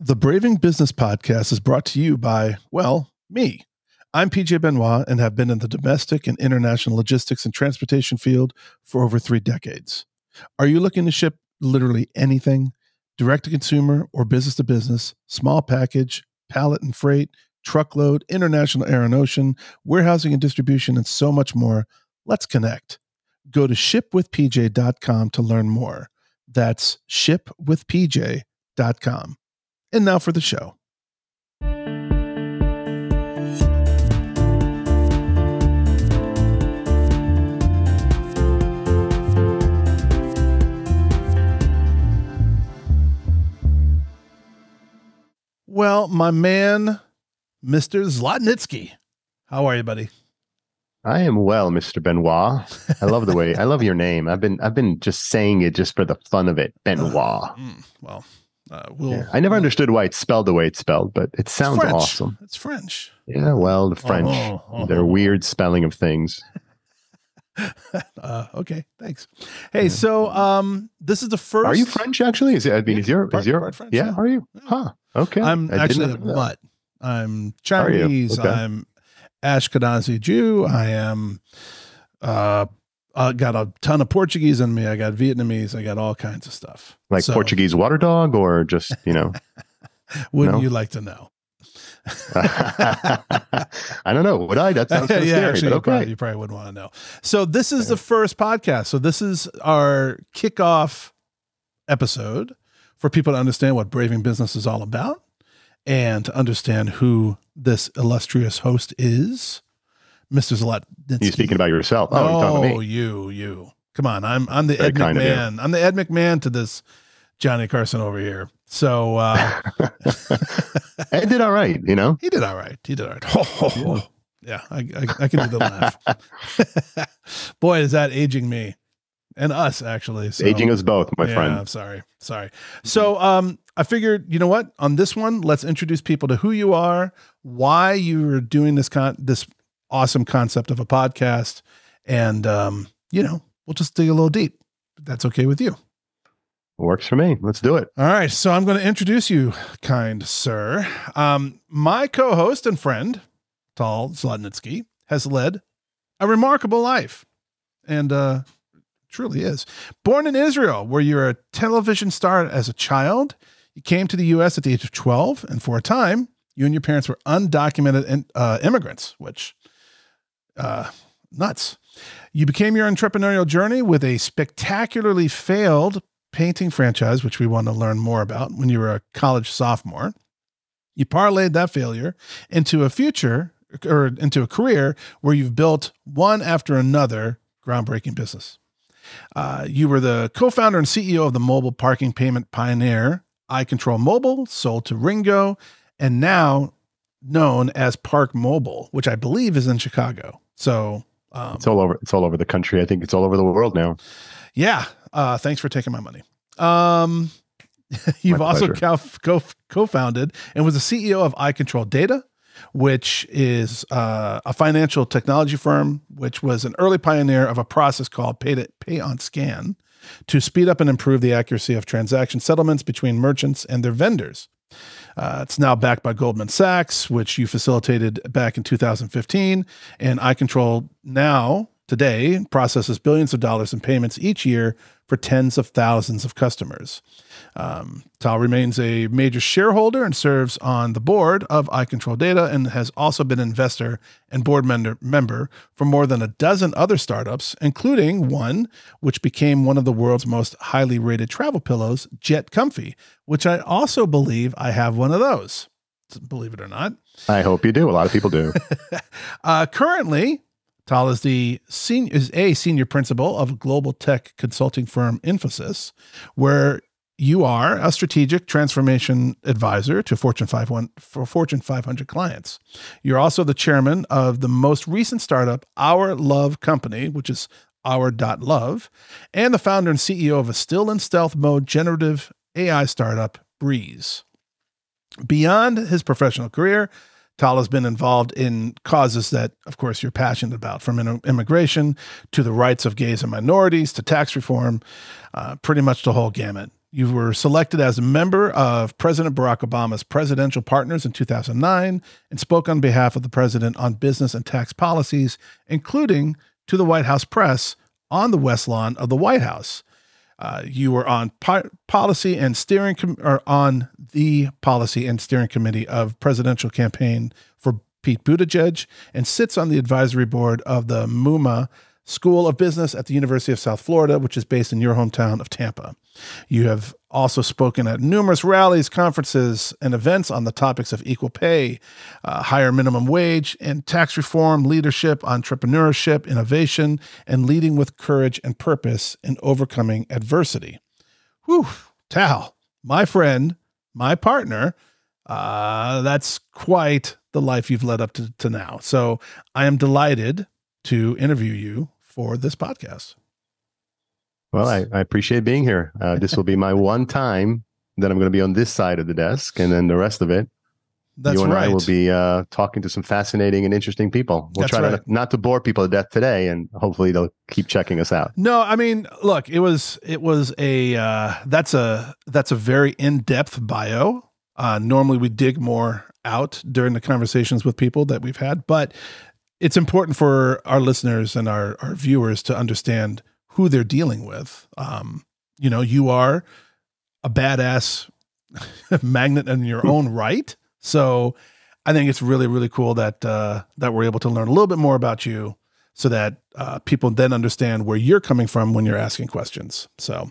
The Braving Business Podcast is brought to you by, well, me. I'm PJ Benoit and have been in the domestic and international logistics and transportation field for over three decades. Are you looking to ship literally anything, direct to consumer or business to business, small package, pallet and freight, truckload, international air and ocean, warehousing and distribution, and so much more? Let's connect. Go to shipwithpj.com to learn more. That's shipwithpj.com. And now for the show. Well, my man, Mr. Zlotnitsky. How are you, buddy? I am well, Mr. Benoit. I love the way I love your name. I've been I've been just saying it just for the fun of it, Benoit. Mm, well, uh, we'll, Yeah. I never understood why it's spelled the way it's spelled, but it sounds French. awesome. It's French. Yeah, well, the French, Oh, oh, their oh. weird spelling of things. uh, okay, thanks. Hey, so um, this is the first. Are you French actually? Is it, I mean, Yeah, is your part- is your French, yeah, yeah. Are you? Yeah. Huh. Okay. I'm I actually mutt. I'm? Chinese. Okay. I'm Ashkenazi Jew. I am. Uh, I got a ton of Portuguese in me. I got Vietnamese. I got all kinds of stuff. Like So, Portuguese water dog, or just you know? Wouldn't no? you like to know? I don't know. Would I? That sounds so yeah, scary. actually, but you, probably, okay. you probably wouldn't want to know. So this is the first podcast. So this is our kickoff episode for people to understand what Braving Business is all about and to understand who this illustrious host is, Mr. Zlotnitsky. You speaking about yourself? Oh, talking Oh, me. you, you. Come on, I'm I'm the Very Ed kind of you. McMahon. I'm the Ed McMahon to this Johnny Carson over here. So uh, Ed did all right. You know. he did all right. He did all right. Ho, ho. Yeah, I, I, I can do the laugh. Boy, is that aging me and us actually. So, Aging us both, my yeah, friend. I'm sorry. Sorry. So um I figured, you know what? On this one, let's introduce people to who you are, why you're doing this con this awesome concept of a podcast, and um, you know, we'll just dig a little deep. That's okay with you. Works for me. Let's do it. All right, so I'm going to introduce you, kind sir. Um, my co-host and friend, Tal Zlotnitsky, has led a remarkable life, and uh, truly is. Born in Israel, where you're a television star as a child, you came to the U.S. at the age of 12, and for a time, you and your parents were undocumented in, uh, immigrants, which uh, nuts. You became your entrepreneurial journey with a spectacularly failed painting franchise, which we want to learn more about when you were a college sophomore. You parlayed that failure into a future or into a career where you've built one after another groundbreaking business. Uh, you were the co-founder and CEO of the mobile parking payment pioneer iControl Mobile, sold to RingGo, and now known as ParkMobile, which I believe is in Chicago. So, um, It's all over. It's all over the country. I think it's all over the world now. yeah. Uh, thanks for taking my money. Um, you've My also co- co- co-founded and was the CEO of iControl Data, which is uh, a financial technology firm, which was an early pioneer of a process called pay, to, pay on scan to speed up and improve the accuracy of transaction settlements between merchants and their vendors. Uh, it's now backed by Goldman Sachs, which you facilitated back in 2015. And iControl now, today, processes billions of dollars in payments each year for tens of thousands of customers. Um, Tal remains a major shareholder and serves on the board of iControl Data and has also been an investor and board member, member for more than a dozen other startups, including one which became one of the world's most highly rated travel pillows, JetComfy, which I also believe I have one of those. Believe it or not. I hope you do. A lot of people do. Uh, currently, Tal is the senior is a senior principal of global tech consulting firm Infosys, where you are a strategic transformation advisor to Fortune 500 for Fortune 500 clients. You're also the chairman of the most recent startup, Our Love Company, which is our.love, and the founder and CEO of a still in stealth mode generative AI startup, Breeze. Beyond his professional career, Tal has been involved in causes that, of course, you're passionate about, from immigration to the rights of gays and minorities to tax reform, uh, pretty much the whole gamut. You were selected as a member of President Barack Obama's presidential partners in 2009 and spoke on behalf of the president on business and tax policies, including to the White House press on the West Lawn of the White House. Uh, you were on po- policy and steering com- or on the policy and steering committee of presidential campaign for Pete Buttigieg and sits on the advisory board of the Muma School of Business at the University of South Florida, which is based in your hometown of Tampa. You have also spoken at numerous rallies, conferences, and events on the topics of equal pay, uh, higher minimum wage, and tax reform, leadership, entrepreneurship, innovation, and leading with courage and purpose in overcoming adversity. Whew, Tal, my friend, my partner, uh, that's quite the life you've led up to, to now. So I am delighted to interview you for this podcast. Well, I, I appreciate being here. Uh, this will be my one time that I'm going to be on this side of the desk, and then the rest of it, That's you and right. I will be uh, talking to some fascinating and interesting people. We'll That's try right. to not to bore people to death today, and hopefully they'll keep checking us out. No, I mean, look, it was it was a uh, that's a that's a very in depth bio. Uh, normally, we dig more out during the conversations with people that we've had, but it's important for our listeners and our our viewers to understand who they're dealing with. Um, you know, you are a badass magnet in your own right, so I think it's really really cool that uh, that we're able to learn a little bit more about you so that uh, people then understand where you're coming from when you're asking questions. So,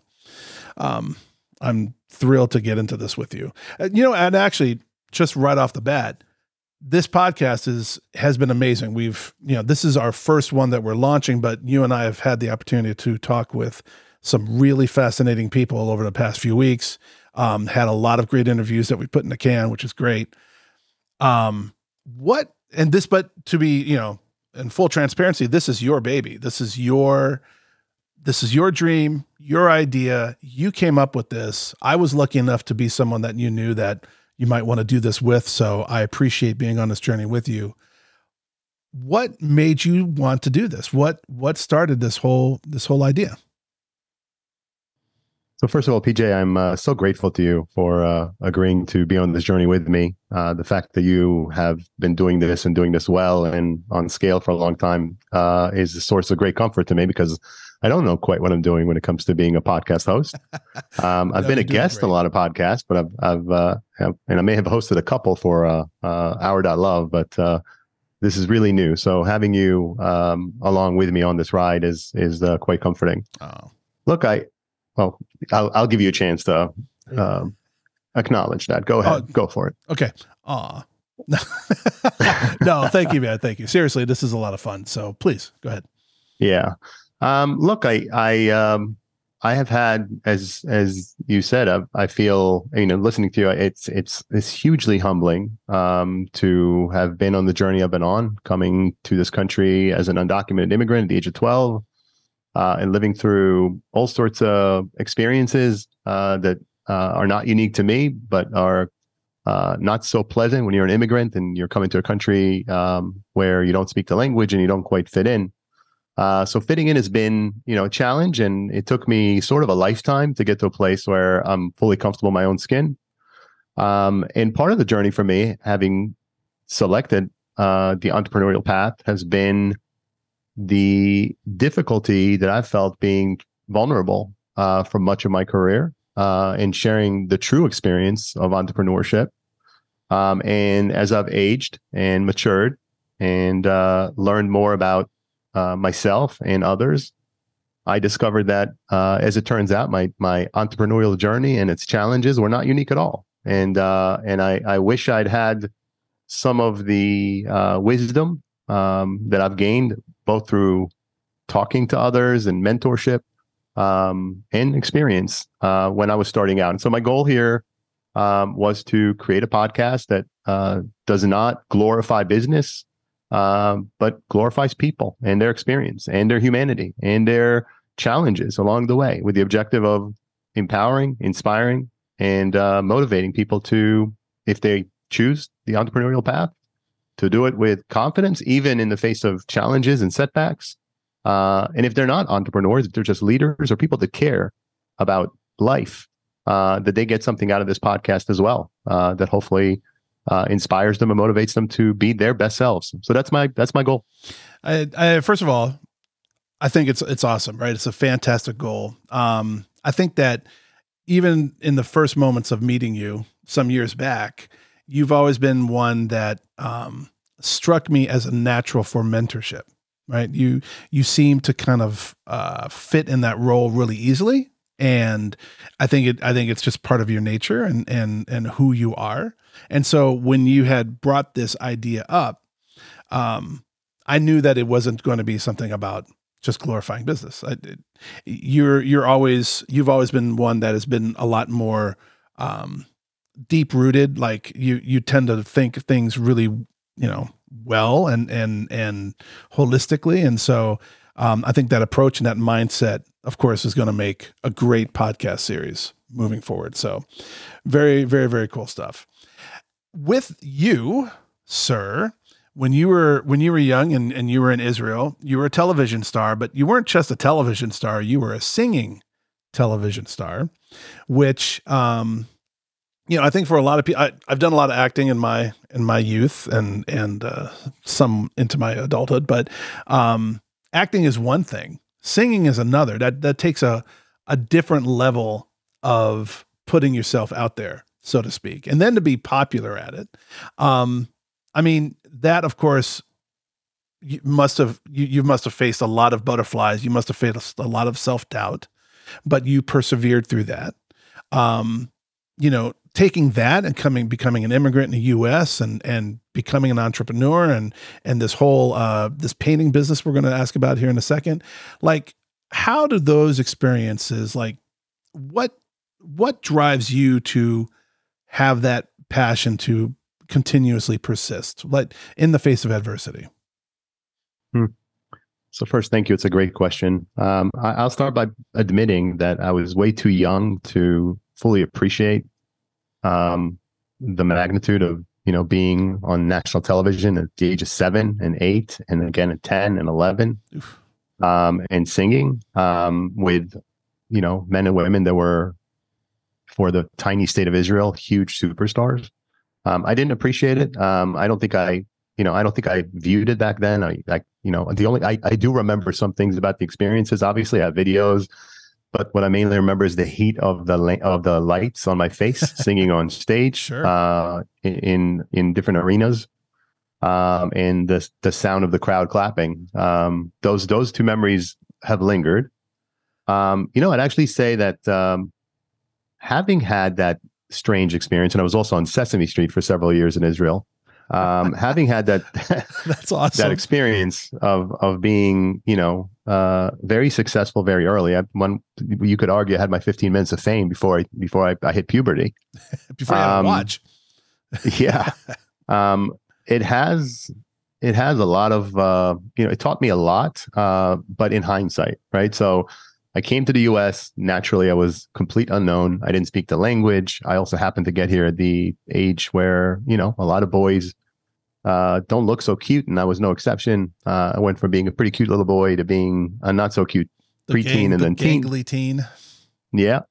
um, I'm thrilled to get into this with you. Uh, you know, and actually, just right off the bat, this podcast is has been amazing. We've, you know, this is our first one that we're launching, but you and I have had the opportunity to talk with some really fascinating people over the past few weeks. Um, had a lot of great interviews that we put in the can, which is great. Um, what and this, but to be, you know, in full transparency, this is your baby. This is your this is your dream, your idea. You came up with this. I was lucky enough to be someone that you knew that you might want to do this with, so I appreciate being on this journey with you. What made you want to do this? What what started this whole this whole idea? So first of all, PJ, I'm uh, so grateful to you for uh, agreeing to be on this journey with me. Uh, the fact that you have been doing this and doing this well and on scale for a long time uh, is a source of great comfort to me because I don't know quite what I'm doing when it comes to being a podcast host. Um, I've No, been a guest on a lot of podcasts, but I've, I've uh, have, and I may have hosted a couple for uh, uh, Our Love, but uh, this is really new. So having you um, along with me on this ride is is uh, quite comforting. Oh, Look, I well, I'll I'll give you a chance to um, acknowledge that. Go ahead, Oh. go for it. okay. Aw. no, thank you, man. Thank you. Seriously, this is a lot of fun. So please go ahead. Yeah. Um, look, I I um I have had as as you said, I, I feel you know listening to you, it's it's it's hugely humbling um to have been on the journey I've been on, coming to this country as an undocumented immigrant at the age of twelve, uh, and living through all sorts of experiences uh, that uh, are not unique to me, but are uh, not so pleasant when you're an immigrant and you're coming to a country um, where you don't speak the language and you don't quite fit in. Uh, so fitting in has been, you know, a challenge, and it took me sort of a lifetime to get to a place where I'm fully comfortable in my own skin. Um, and part of the journey for me, having selected uh, the entrepreneurial path, has been the difficulty that I've felt being vulnerable uh, for much of my career uh, and sharing the true experience of entrepreneurship. Um, and as I've aged and matured and uh, learned more about uh, myself and others, I discovered that, uh, as it turns out, my my entrepreneurial journey and its challenges were not unique at all. And uh, and I, I wish I'd had some of the uh, wisdom um, that I've gained both through talking to others and mentorship um, and experience uh, when I was starting out. And so my goal here um, was to create a podcast that does not glorify business, um, but glorifies people and their experience and their humanity and their challenges along the way with the objective of empowering, inspiring, and uh, motivating people to, if they choose the entrepreneurial path, to do it with confidence, even in the face of challenges and setbacks. Uh, and if they're not entrepreneurs, if they're just leaders or people that care about life, uh, that they get something out of this podcast as well. Uh, that hopefully uh, inspires them and motivates them to be their best selves. So that's my that's my goal. I, I first of all, I think it's it's awesome, right? It's a fantastic goal. Um, I think that even in the first moments of meeting you some years back, you've always been one that um, struck me as a natural for mentorship. Right? You you seem to kind of uh, fit in that role really easily, and I think it I think it's just part of your nature and and and who you are. And so when you had brought this idea up, um, I knew that it wasn't going to be something about just glorifying business. I, it, you're you're always you've always been one that has been a lot more um, deep rooted. Like you you tend to think things really you know well and and and holistically, and so um, I think that approach and that mindset, of course, is going to make a great podcast series moving forward. So very very very cool stuff. With you, sir, when you were when you were young and, and you were in Israel, you were a television star, but you weren't just a television star, you were a singing television star, which um you know, I think for a lot of people, I, have done a lot of acting in my in my youth and and uh, some into my adulthood, but um, acting is one thing, singing is another. That that takes a a different level of putting yourself out there, so to speak, and then to be popular at it. Um, I mean, that of course you must have you, you must have faced a lot of butterflies. You must have faced a lot of self doubt, but you persevered through that. Um, you know, taking that and coming becoming an immigrant in the U.S. and and becoming an entrepreneur and and this whole uh, this painting business we're going to ask about here in a second. Like, how do those experiences like what what drives you to have that passion to continuously persist, like in the face of adversity? Hmm. So first, thank you. It's a great question. Um, I, will start by admitting that I was way too young to fully appreciate um, the magnitude of you know being on national television at the age of seven and eight, and again at ten and eleven, um, and singing um, with you know men and women that were for the tiny state of Israel huge superstars. Um, I didn't appreciate it. Um, I don't think I, you know, I don't think I viewed it back then. I, I you know, the only I, I do remember some things about the experiences. Obviously, I have videos, but what I mainly remember is the heat of the of the lights on my face, singing on stage, sure. uh, in in different arenas, um, and the the sound of the crowd clapping. Um, those those two memories have lingered. Um, you know, I'd actually say that um, having had that strange experience. And I was also on Sesame Street for several years in Israel. Um, having had that that's awesome that experience of of being you know uh, very successful very early. I, one you could argue I had my 15 minutes of fame before I before I, I hit puberty. before I had um, watch. yeah, um, it has it has a lot of uh, you know it taught me a lot, uh, but in hindsight, right? So I came to the US. Naturally, I was complete unknown. I didn't speak the language. I also happened to get here at the age where, you know, a lot of boys uh, don't look so cute. And I was no exception. Uh, I went from being a pretty cute little boy to being a not so cute the preteen gang, and then teen. Gangly teen. Yeah.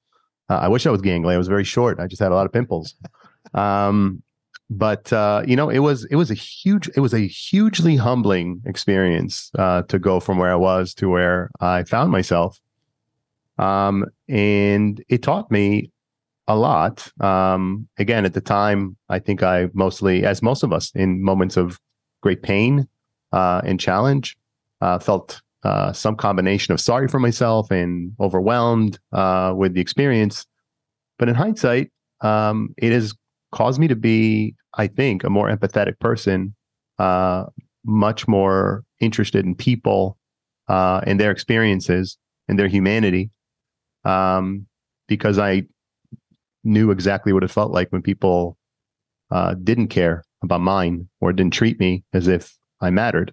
Uh, I wish I was gangly. I was very short. I just had a lot of pimples. um, but uh, you know, it was it was a huge it was a hugely humbling experience uh, to go from where I was to where I found myself um, and it taught me a lot. Um, again, at the time, I think I mostly, as most of us, in moments of great pain uh, and challenge, uh, felt uh, some combination of sorry for myself and overwhelmed uh, with the experience. But in hindsight, um, it has caused me to be, I think, a more empathetic person, uh, much more interested in people uh, and their experiences and their humanity um, because I knew exactly what it felt like when people uh, didn't care about mine or didn't treat me as if I mattered.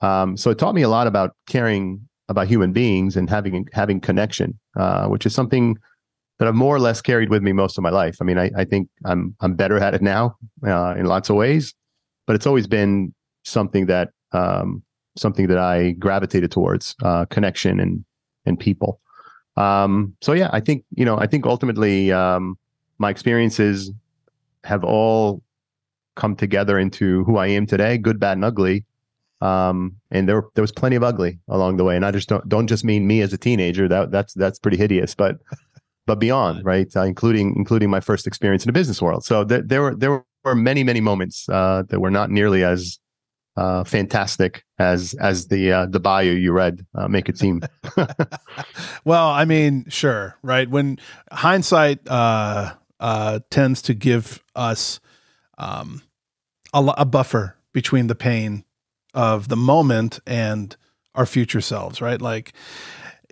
Um, so it taught me a lot about caring about human beings and having having connection, uh, which is something that I've more or less carried with me most of my life. I mean, I, I think I'm I'm better at it now uh, in lots of ways, but it's always been something that um, something that I gravitated towards uh, connection and and people. Um, so yeah, I think you know, I think ultimately um, my experiences have all come together into who I am today, good, bad, and ugly. Um, and there there was plenty of ugly along the way, and I just don't don't just mean me as a teenager. That that's that's pretty hideous, but but beyond, right, uh, including including my first experience in the business world. So th- there were there were many many moments uh, that were not nearly as uh, fantastic as as the uh, the bio you read uh, make it seem. well, I mean, sure, right? When hindsight uh, uh, tends to give us um, a, a buffer between the pain of the moment and our future selves, right? Like,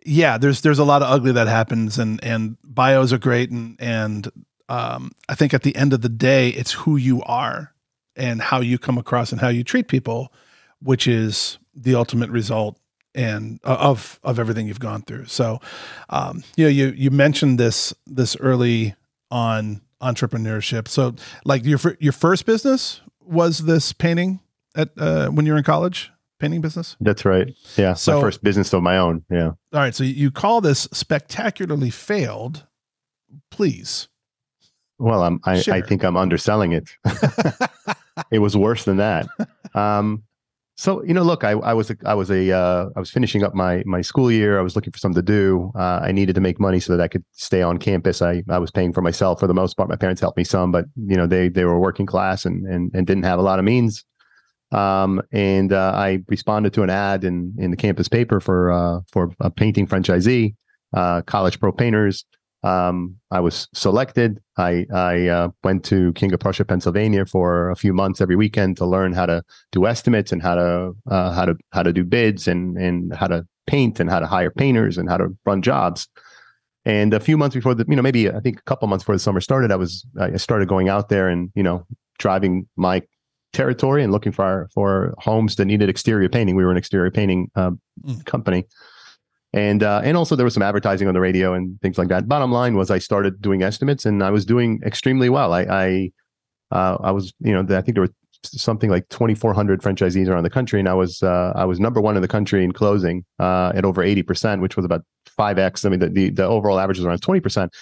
yeah, there's there's a lot of ugly that happens, and and bios are great, and and um, I think at the end of the day, it's who you are and how you come across and how you treat people, which is the ultimate result and uh, of of everything you've gone through. So, um, you know, you you mentioned this this early on entrepreneurship. So, like your your first business was this painting at uh, when you were in college, painting business. That's right. Yeah, so, my first business of my own. Yeah. All right. So you call this spectacularly failed. Please. Well, I'm, I, I think I'm underselling it. it was worse than that. Um, so you know, look, I, I was a, I was a uh, I was finishing up my my school year. I was looking for something to do. Uh, I needed to make money so that I could stay on campus. I, I was paying for myself for the most part. My parents helped me some, but you know they they were working class and and, and didn't have a lot of means. Um, and uh, I responded to an ad in in the campus paper for uh, for a painting franchisee, uh, College Pro Painters. Um, I was selected. I, I uh, went to King of Prussia, Pennsylvania, for a few months every weekend to learn how to do estimates and how to uh, how to how to do bids and and how to paint and how to hire painters and how to run jobs. And a few months before the, you know, maybe I think a couple months before the summer started, I was I started going out there and you know driving my territory and looking for our, for homes that needed exterior painting. We were an exterior painting uh, mm. company and uh, and also there was some advertising on the radio and things like that. Bottom line was I started doing estimates and I was doing extremely well. I I, uh, I was you know I think there were something like 2,400 franchisees around the country, and I was uh, I was number one in the country in closing uh, at over 80 percent, which was about five x. I mean the, the the overall average was around 20 percent.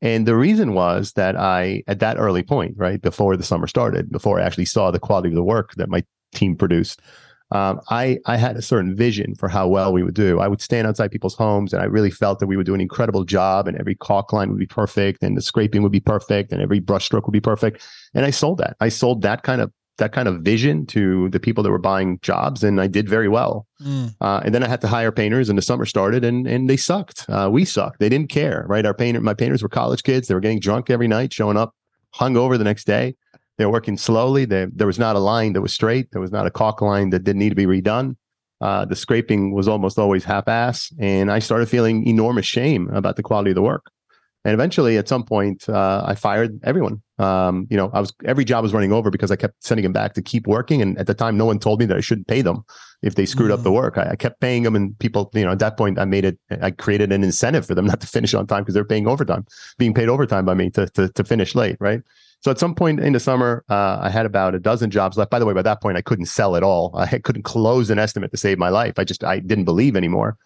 And the reason was that I, at that early point, right before the summer started, before I actually saw the quality of the work that my team produced, um, I I had a certain vision for how well we would do. I would stand outside people's homes, and I really felt that we would do an incredible job, and every caulk line would be perfect, and the scraping would be perfect, and every brushstroke would be perfect. And I sold that. I sold that kind of that kind of vision to the people that were buying jobs, and I did very well. Mm. Uh, and then I had to hire painters, and the summer started, and and they sucked. Uh, we sucked. They didn't care, right? Our painter, my painters were college kids. They were getting drunk every night, showing up hung over the next day. They were working slowly. They, there was not a line that was straight. There was not a caulk line that didn't need to be redone. Uh, the scraping was almost always half-ass, and I started feeling enormous shame about the quality of the work. And eventually, at some point, uh, I fired everyone. Um, you know, I was every job was running over because I kept sending them back to keep working. And at the time, no one told me that I shouldn't pay them if they screwed mm. up the mm. work. I, I, kept paying them, and people, you know, at that point, I made it. I created an incentive for them not to finish on time because they're paying overtime, being paid overtime by me to to, to finish late, right? So at some point in the summer, uh, I had about a dozen jobs left. By the way, by that point, I couldn't sell at all. I couldn't close an estimate to save my life. I just I didn't believe anymore.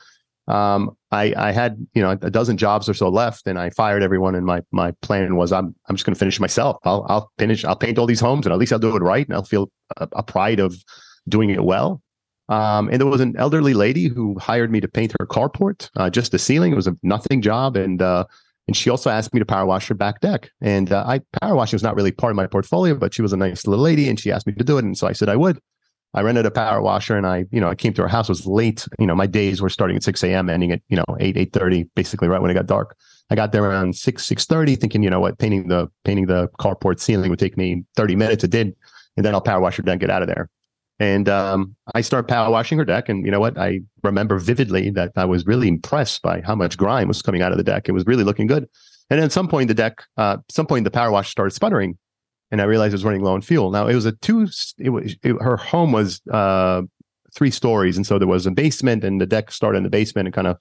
Um, I I had you know a dozen jobs or so left, and I fired everyone. And my my plan was I'm I'm just going to finish myself. I'll I'll finish. I'll paint all these homes, and at least I'll do it right, and I'll feel a, a pride of doing it well. Um, and there was an elderly lady who hired me to paint her carport, uh, just the ceiling. It was a nothing job, and uh, and she also asked me to power wash her back deck. And uh, I power washing was not really part of my portfolio, but she was a nice little lady and she asked me to do it. And so I said I would. I rented a power washer and I, you know, I came to her house. It was late. You know, my days were starting at 6 a.m., ending at, you know, 8, 8 30, basically right when it got dark. I got there around 6, 6 30, thinking, you know what, painting the painting the carport ceiling would take me 30 minutes. It did. And then I'll power wash her and get out of there. And um, I start power washing her deck. And you know what? I remember vividly that I was really impressed by how much grime was coming out of the deck. It was really looking good. And at some point, the deck, uh, some point, the power wash started sputtering. And I realized it was running low on fuel. Now it was a two, it was, it, her home was uh, three stories. And so there was a basement and the deck started in the basement and kind of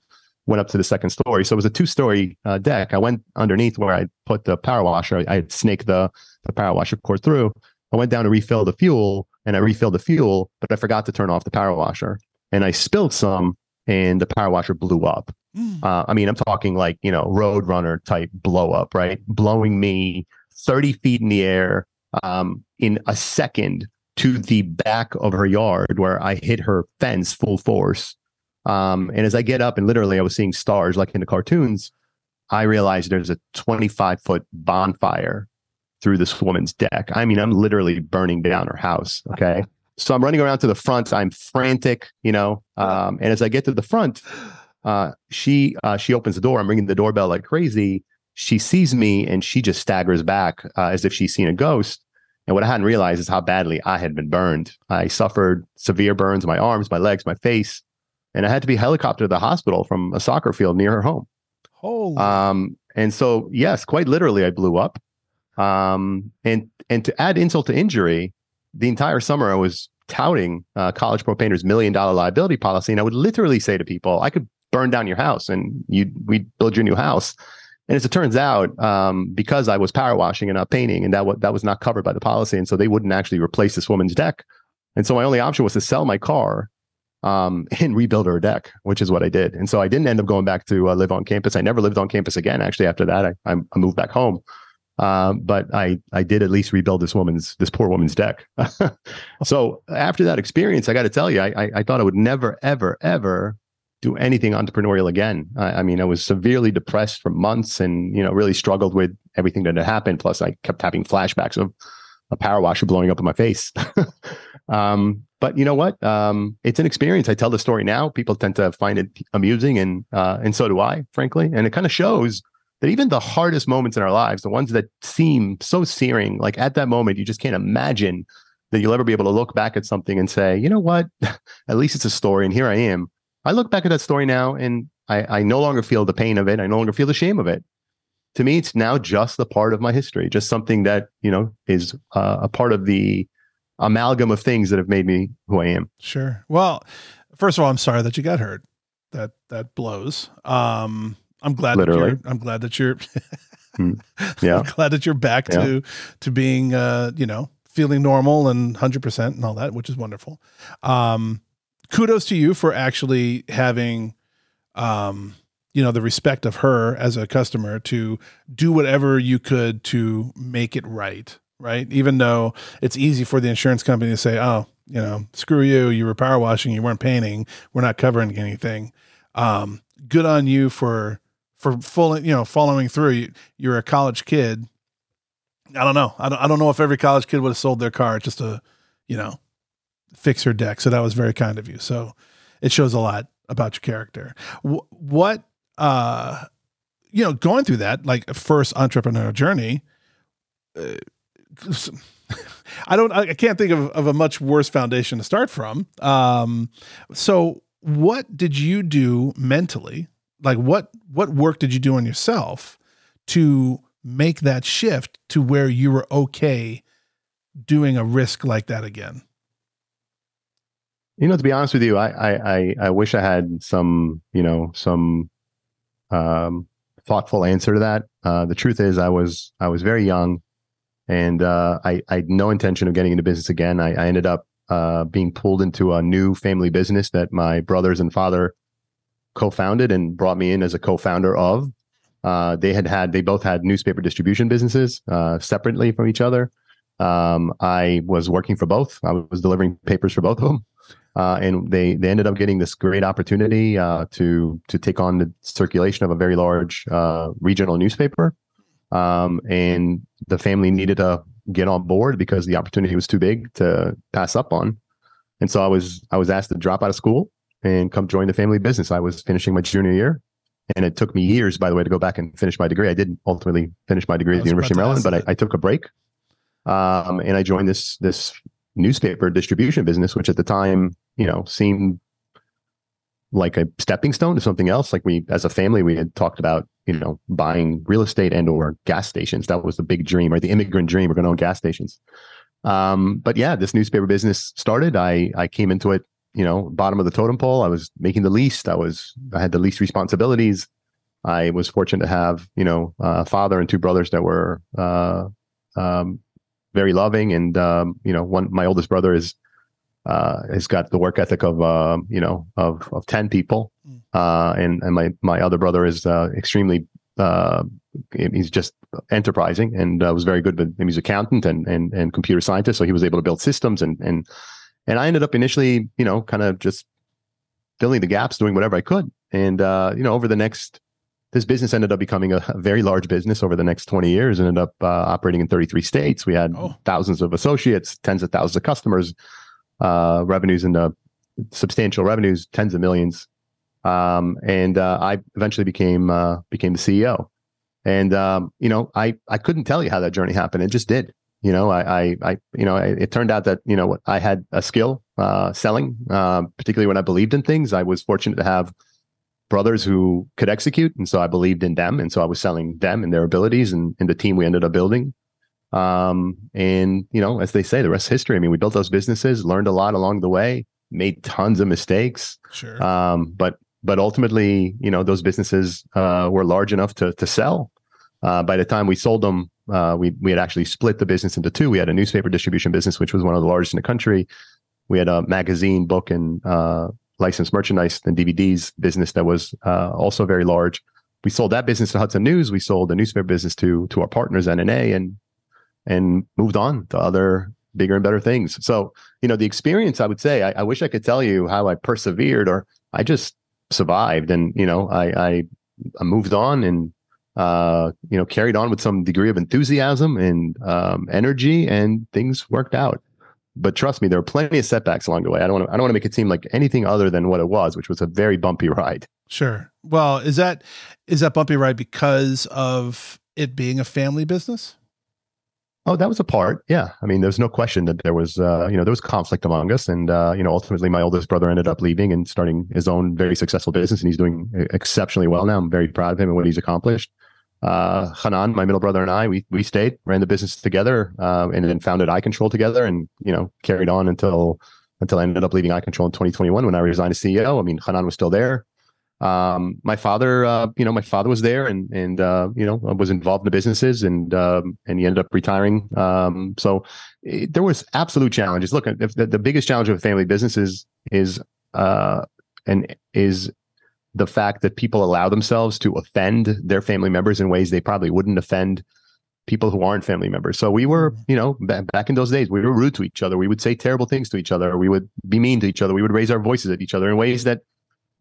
went up to the second story. So it was a two story uh, deck. I went underneath where I put the power washer. I, I snaked the, the power washer cord through. I went down to refill the fuel and I refilled the fuel, but I forgot to turn off the power washer and I spilled some and the power washer blew up. Mm. Uh, I mean, I'm talking like, you know, Roadrunner type blow up, right? Blowing me 30 feet in the air um, in a second to the back of her yard where I hit her fence full force. Um, and as I get up and literally I was seeing stars like in the cartoons, I realized there's a 25 foot bonfire through this woman's deck. I mean, I'm literally burning down her house. Okay. So I'm running around to the front. I'm frantic, you know. Um, and as I get to the front, uh, she uh, she opens the door. I'm ringing the doorbell like crazy. She sees me and she just staggers back uh, as if she's seen a ghost. And what I hadn't realized is how badly I had been burned. I suffered severe burns in my arms, my legs, my face, and I had to be helicoptered to the hospital from a soccer field near her home. Holy. Um, and so, yes, quite literally, I blew up. Um, and and to add insult to injury, the entire summer I was touting uh, College Pro Painter's million dollar liability policy, and I would literally say to people, "I could burn down your house, and you we build your new house." And as it turns out, um, because I was power washing and not painting, and that w- that was not covered by the policy, and so they wouldn't actually replace this woman's deck. And so my only option was to sell my car um, and rebuild her deck, which is what I did. And so I didn't end up going back to uh, live on campus. I never lived on campus again. Actually, after that, I, I moved back home. Um, but I I did at least rebuild this woman's this poor woman's deck. so after that experience, I got to tell you, I, I, I thought I would never ever ever do anything entrepreneurial again. I, I, mean, I was severely depressed for months, and you know, really struggled with everything that had happened. Plus, I kept having flashbacks of a power washer blowing up in my face. um, but you know what? Um, it's an experience. I tell the story now. People tend to find it amusing, and uh, and so do I, frankly. And it kind of shows that even the hardest moments in our lives, the ones that seem so searing, like at that moment, you just can't imagine that you'll ever be able to look back at something and say, you know what? at least it's a story, and here I am. I look back at that story now, and I, I no longer feel the pain of it. I no longer feel the shame of it. To me, it's now just a part of my history, just something that you know is uh, a part of the amalgam of things that have made me who I am. Sure. Well, first of all, I'm sorry that you got hurt. That that blows. Um, I'm glad. Literally, that you're, I'm glad that you're. Hmm. yeah. I'm glad that you're back yeah. to to being, uh, you know, feeling normal and hundred percent and all that, which is wonderful. Um, kudos to you for actually having, um, you know, the respect of her as a customer to do whatever you could to make it right right? Even though it's easy for the insurance company to say, oh, you know, screw you, you were power washing, you weren't painting, we're not covering anything. Um, good on you for for full, you know, following through. You, are a college kid. I don't know. I don't, I don't know if every college kid would have sold their car just to, you know, fix her deck. So that was very kind of you. So it shows a lot about your character. what, uh, you know, going through that like first entrepreneurial journey, uh, I don't, I can't think of, of a much worse foundation to start from. Um, so what did you do mentally? Like what, what work did you do on yourself to make that shift to where you were okay doing a risk like that again? You know, to be honest with you, I, I, I wish I had some, you know, some, um, thoughtful answer to that. Uh, the truth is I was, I was very young and uh, I, I had no intention of getting into business again. I, I ended up uh, being pulled into a new family business that my brothers and father co-founded and brought me in as a co-founder of. Uh, they had had they both had newspaper distribution businesses uh, separately from each other. Um, I was working for both. I was delivering papers for both of them, uh, and they they ended up getting this great opportunity uh, to to take on the circulation of a very large regional newspaper. Um, and the family needed to get on board because the opportunity was too big to pass up on. And so I was I was asked to drop out of school and come join the family business. I was finishing my junior year, and it took me years, by the way, to go back and finish my degree. I didn't ultimately finish my degree at the University of Maryland, but I, I, took a break, um, and I joined this this newspaper distribution business, which at the time, you know, seemed like a stepping stone to something else. Like we, as a family, we had talked about, you know, buying real estate and or gas stations. That was the big dream, right? The immigrant dream. We're going to own gas stations. Um, but yeah, this newspaper business started. I I came into it, you know, bottom of the totem pole. I was making the least. I was I had the least responsibilities. I was fortunate to have, you know, a father and two brothers that were uh, um, very loving, and um, you know, one my oldest brother is uh, has got the work ethic of uh, you know of of ten people, mm. uh, and and my my other brother is uh, extremely uh, he's just enterprising and uh, was very good. But he's accountant and and and computer scientist, so he was able to build systems and and and I ended up initially you know kind of just filling the gaps, doing whatever I could, and you know over the next this business ended up becoming a, a, very large business over the next 20 years ended up uh, operating in 33 states we had oh. thousands of associates tens of thousands of customers uh, revenues into substantial revenues, tens of millions. Um, and uh, I eventually became uh, became the CEO. And um, you know, I I couldn't tell you how that journey happened. It just did. You know, I I, I you know, it, it turned out that you know what I had a skill uh, selling, uh, particularly when I believed in things. I was fortunate to have brothers who could execute, and so I believed in them, and so I was selling them and their abilities, and, and the team we ended up building. Um, and you know, as they say, the rest is history. I mean, we built those businesses, learned a lot along the way, made tons of mistakes. Sure. Um, but but ultimately, you know, those businesses uh, were large enough to to sell. Uh, by the time we sold them, uh, we we had actually split the business into two. We had a newspaper distribution business, which was one of the largest in the country. We had a magazine, book, and uh, licensed merchandise and DVDs business that was uh, also very large. We sold that business to Hudson News. We sold the newspaper business to to our partners NNA, and and moved on to other bigger and better things. So, you know, the experience, I would say, I, I wish I could tell you how I persevered or I just survived. And, you know, I, I, I moved on and, uh, you know, carried on with some degree of enthusiasm and um, energy and things worked out. But trust me, there were plenty of setbacks along the way. I don't want to, I don't want to make it seem like anything other than what it was, which was a very bumpy ride. Sure. Well, is that, is that bumpy ride because of it being a family business? Oh, that was a part. Yeah. I mean, there's no question that there was, uh, you know, there was conflict among us. And, uh, you know, ultimately my oldest brother ended up leaving and starting his own very successful business. And he's doing exceptionally well now. I'm very proud of him and what he's accomplished. Uh, Hanan, my middle brother and I, we, we stayed, ran the business together, uh, and then founded iControl together and, you know, carried on until, until I ended up leaving iControl in 2021 when I resigned as CEO. I mean, Hanan was still there um, my father, uh, you know, my father was there and and uh, you know was involved in the businesses and um, and he ended up retiring. Um, so it, there was absolute challenges. Look, the, the biggest challenge of a family business is is uh, and is the fact that people allow themselves to offend their family members in ways they probably wouldn't offend people who aren't family members. So we were, mm-hmm. you know, back in those days, we were rude to each other. We would say terrible things to each other. We would be mean to each other. We would raise our voices at each other in ways that,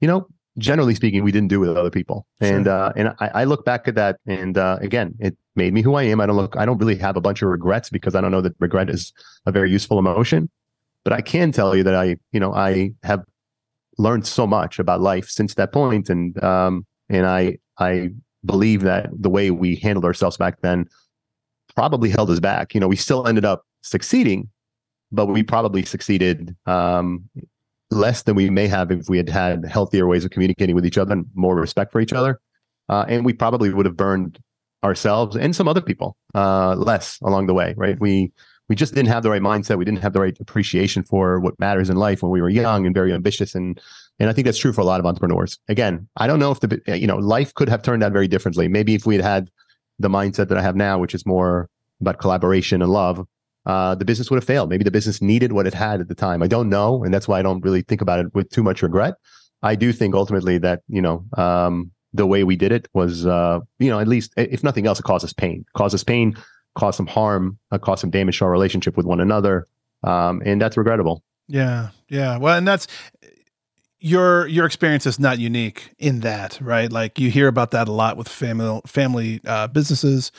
you know, generally speaking, we didn't do with other people. Sure. And uh, and I, I, look back at that, and uh, again, it made me who I am. I don't look, I don't really have a bunch of regrets because I don't know that regret is a very useful emotion. But I can tell you that I, you know, I have learned so much about life since that point, and um, and I I believe that the way we handled ourselves back then probably held us back. You know, we still ended up succeeding, but we probably succeeded um, less than we may have if we had had healthier ways of communicating with each other and more respect for each other. Uh, and we probably would have burned ourselves and some other people uh, less along the way, right? We we just didn't have the right mindset. We didn't have the right appreciation for what matters in life when we were young and very ambitious. And and I think that's true for a lot of entrepreneurs. Again, I don't know if the you know life could have turned out very differently. Maybe if we had had the mindset that I have now, which is more about collaboration and love, uh, the business would have failed. Maybe the business needed what it had at the time. I don't know, and that's why I don't really think about it with too much regret. I do think ultimately that you know um, the way we did it was, uh, you know, at least if nothing else, it caused us pain, us pain, caused some harm, uh, caused some damage to our relationship with one another, um, and that's regrettable. Yeah, yeah. Well, and that's your your experience is not unique in that, right? Like you hear about that a lot with family family uh, businesses.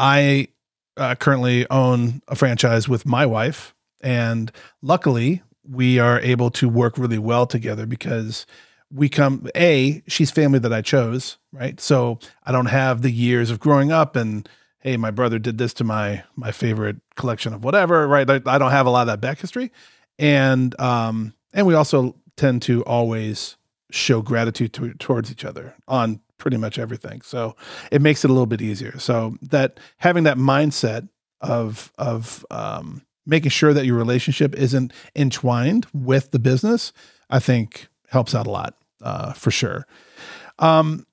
I uh, currently own a franchise with my wife, and luckily we are able to work really well together because we come a she's family that I chose, right? So I don't have the years of growing up and hey, my brother did this to my my favorite collection of whatever, right? I, I don't have a lot of that back history, and um and we also tend to always show gratitude to, towards each other on pretty much everything. So it makes it a little bit easier. So that having that mindset of of um, making sure that your relationship isn't entwined with the business, I think helps out a lot uh, for sure. Um,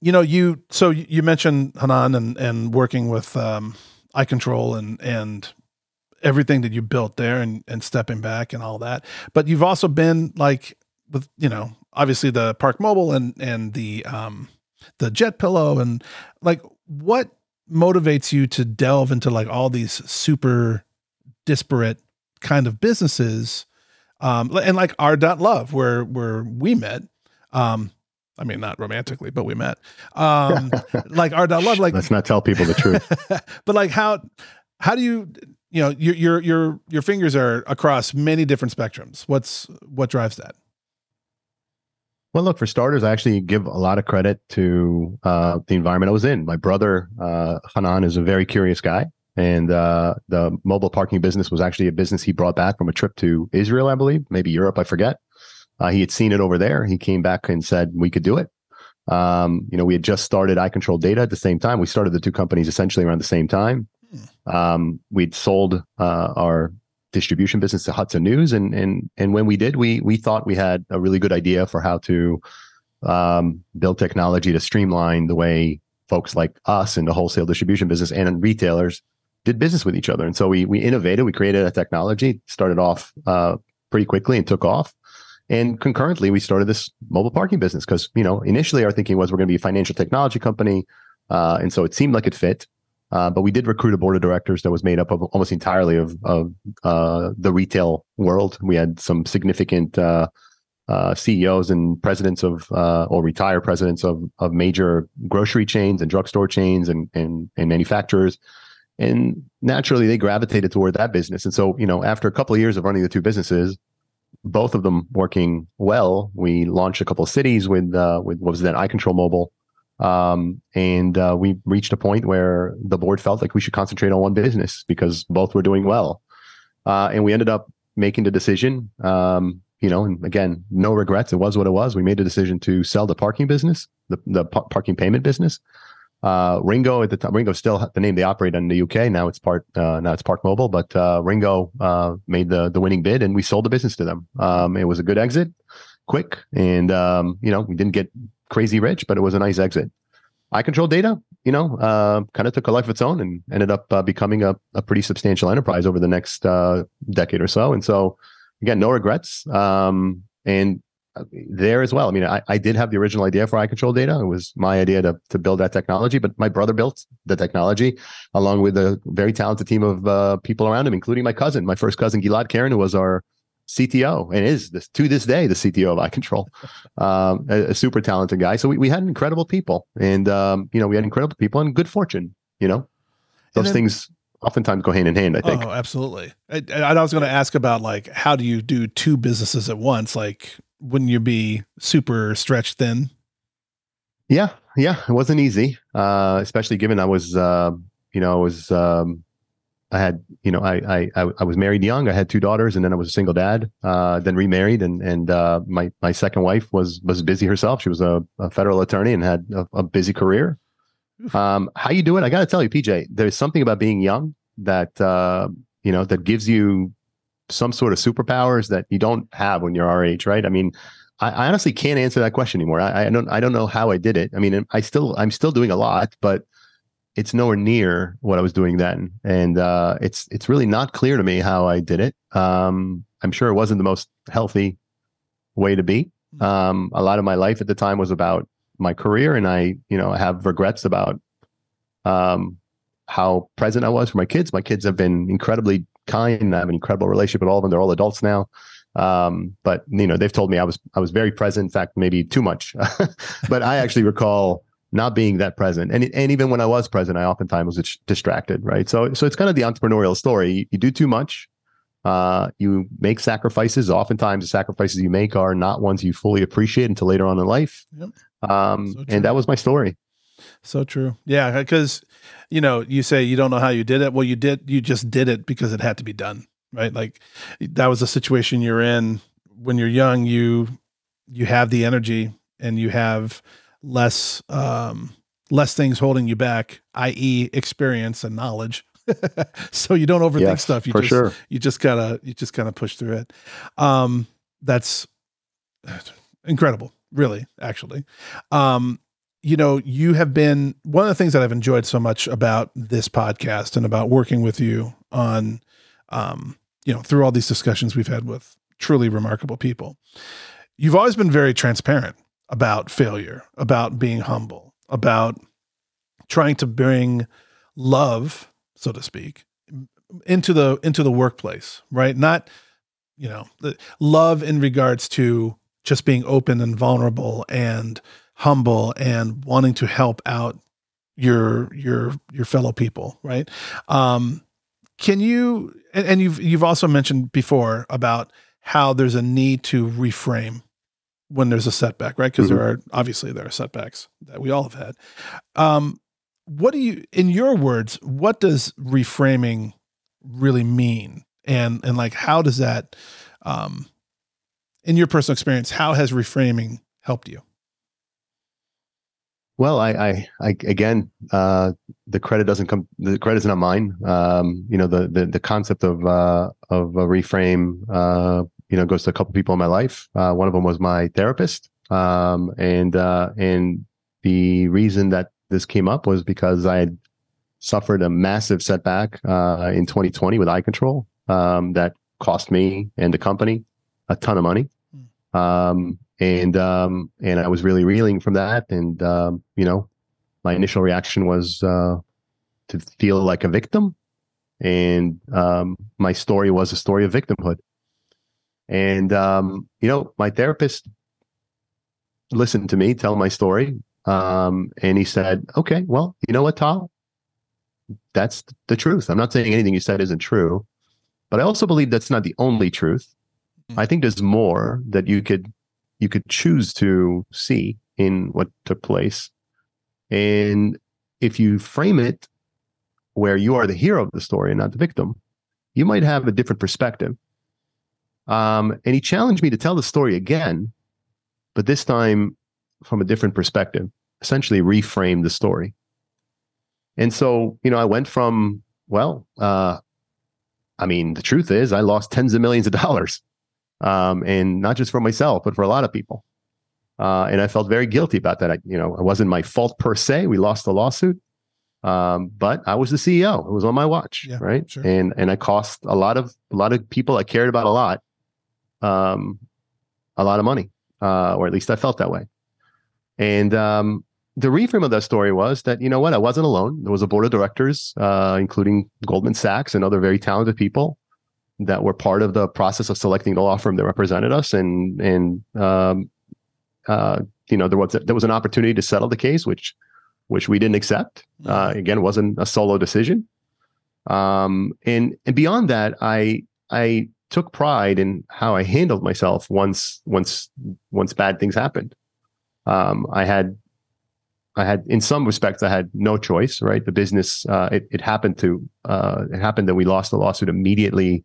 you know, you so you mentioned Hanan and and working with um, Control and and everything that you built there and and stepping back and all that. But you've also been like with you know obviously the ParkMobile and and the um the Jet Pillow and like what motivates you to delve into like all these super disparate kind of businesses um and like our dot love where where we met um I mean, not romantically, but we met. Um, like our love, like let's not tell people the truth. but like how how do you you know your your your your fingers are across many different spectrums. What's what drives that? Well, look, for starters, I actually give a lot of credit to uh, the environment I was in. My brother, uh, Hanan, is a very curious guy. And uh, the mobile parking business was actually a business he brought back from a trip to Israel, I believe, maybe Europe, I forget. Uh, he had seen it over there. He came back and said, we could do it. Um, you know, we had just started iControl Data at the same time. We started the two companies essentially around the same time. Hmm. Um, we'd sold uh, our distribution business to Hudson News, and and and when we did, we we thought we had a really good idea for how to um, build technology to streamline the way folks like us in the wholesale distribution business and retailers did business with each other. And so we we innovated, we created a technology, started off uh, pretty quickly and took off. And concurrently, we started this mobile parking business because you know initially our thinking was we're going to be a financial technology company, uh, and so it seemed like it fit. Uh, but we did recruit a board of directors that was made up of almost entirely of, of uh, the retail world. We had some significant uh, uh CEOs and presidents of, uh, or retired presidents of, of major grocery chains and drugstore chains and, and, and manufacturers. And naturally, they gravitated toward that business. And so, you know, after a couple of years of running the two businesses, both of them working well, we launched a couple of cities with uh, with what was then iControl Mobile um, and uh, we reached a point where the board felt like we should concentrate on one business because both were doing well. Uh, and we ended up making the decision, um, you know, and again, no regrets. It was what it was. We made a decision to sell the parking business, the, the parking payment business. Uh, RingGo at the time, RingGo still the name they operate in the UK. Now it's part, uh, now it's ParkMobile, but uh, RingGo uh, made the the winning bid, and we sold the business to them. Um, it was a good exit, quick, and um, you know we didn't get crazy rich, but it was a nice exit. iControl Data, you know, uh, kind of took a life of its own and ended up uh, becoming a, a pretty substantial enterprise over the next uh, decade or so. And so, again, no regrets. Um, and there as well. I mean, I, I did have the original idea for iControl Data. It was my idea to to build that technology, but my brother built the technology along with a very talented team of uh, people around him, including my cousin, my first cousin Gilad Karen, who was our CTO and is this to this day the CTO of iControl, um, a, a, super talented guy. So we, we had incredible people, and um, you know we had incredible people and good fortune. You know, those then, things oftentimes go hand in hand. I think. Oh, absolutely. I, I was going to ask about like how do you do two businesses at once? Like, wouldn't you be super stretched thin? Yeah, yeah, it wasn't easy, uh, especially given I was, uh, you know, I was um, I had, you know, I, I, I was married young. I had two daughters, and then I was a single dad. Uh, then remarried, and and uh, my my second wife was was busy herself. She was a, a federal attorney and had a, a busy career. Um, how you do it? I got to tell you, PJ, there's something about being young that uh, you know that gives you some sort of superpowers that you don't have when you're our age, right? I mean, I, I honestly can't answer that question anymore. I, I don't I don't know how I did it. I mean, I still I'm still doing a lot, but it's nowhere near what I was doing then, and uh, it's it's really not clear to me how I did it. Um, I'm sure it wasn't the most healthy way to be. Hmm. Um, a lot of my life at the time was about my career, and I, you know, have regrets about um, how present I was for my kids. My kids have been incredibly kind. I have an incredible relationship with all of them. They're all adults now. Um, but you know, they've told me I was I was very present. In fact, maybe too much. but I actually recall not being that present. And and even when I was present, I oftentimes was distracted, right? So so it's kind of the entrepreneurial story. You, you do too much, uh, you make sacrifices. Oftentimes, the sacrifices you make are not ones you fully appreciate until later on in life. Yep. Um, so and that was my story. So true. Yeah, because you know, you say you don't know how you did it. Well, you did. You just did it because it had to be done, right? Like that was a situation you're in when you're young. You you have the energy and you have less um, less things holding you back, i.e., experience and knowledge. so you don't overthink yes, stuff. You just, sure. You just gotta you just kind of push through it. Um, that's incredible, really. Actually, um, you know, you have been one of the things that I've enjoyed so much about this podcast and about working with you on um, you know, through all these discussions we've had with truly remarkable people. You've always been very transparent about failure, about being humble, about trying to bring love, so to speak, into the into the workplace, right? Not you know, love in regards to just being open and vulnerable and humble and wanting to help out your your your fellow people, right? Um, can you and, and you've you've also mentioned before about how there's a need to reframe when there's a setback, right? Because mm-hmm. there are obviously there are setbacks that we all have had. Um, what do you, in your words, what does reframing really mean, and and like how does that, um, in your personal experience, how has reframing helped you? Well, I, I, I again, uh, the credit doesn't come. The credit is not mine. Um, you know, the the the concept of uh, of a reframe, uh, you know, goes to a couple people in my life. Uh, one of them was my therapist, um, and uh, and the reason that this came up was because I had suffered a massive setback uh, in 2020 with iControl um, that cost me and the company a ton of money. Um, and um, and I was really reeling from that. And um, you know, my initial reaction was uh, to feel like a victim, and um, my story was a story of victimhood. And um, you know, my therapist listened to me tell my story, um, and he said, "Okay, well, you know what, Tal." That's the truth. I'm not saying anything you said isn't true, but I also believe that's not the only truth. I think there's more that you could you could choose to see in what took place. And if you frame it where you are the hero of the story and not the victim, you might have a different perspective. Um, and he challenged me to tell the story again, but this time from a different perspective, essentially reframe the story. And so, you know, I went from, well, uh, I mean, the truth is, I lost tens of millions of dollars um, and not just for myself, but for a lot of people. Uh, and I felt very guilty about that. I, you know, it wasn't my fault per se. We lost the lawsuit, um, but I was the CEO. It was on my watch, yeah, right? Sure. And and I cost a lot of a lot of people I cared about a lot, um, a lot of money, uh, or at least I felt that way. And um, the reframe of that story was that you know what, I wasn't alone. There was a board of directors, uh, including Goldman Sachs and other very talented people that were part of the process of selecting the law firm that represented us, and and um, uh, you know there was there was an opportunity to settle the case, which which we didn't accept. Mm-hmm. Uh, again, it wasn't a solo decision. Um, and and beyond that, I I took pride in how I handled myself once once once bad things happened. Um, I had I had, in some respects, I had no choice. Right, the business uh, it, it happened to uh, it happened that we lost the lawsuit immediately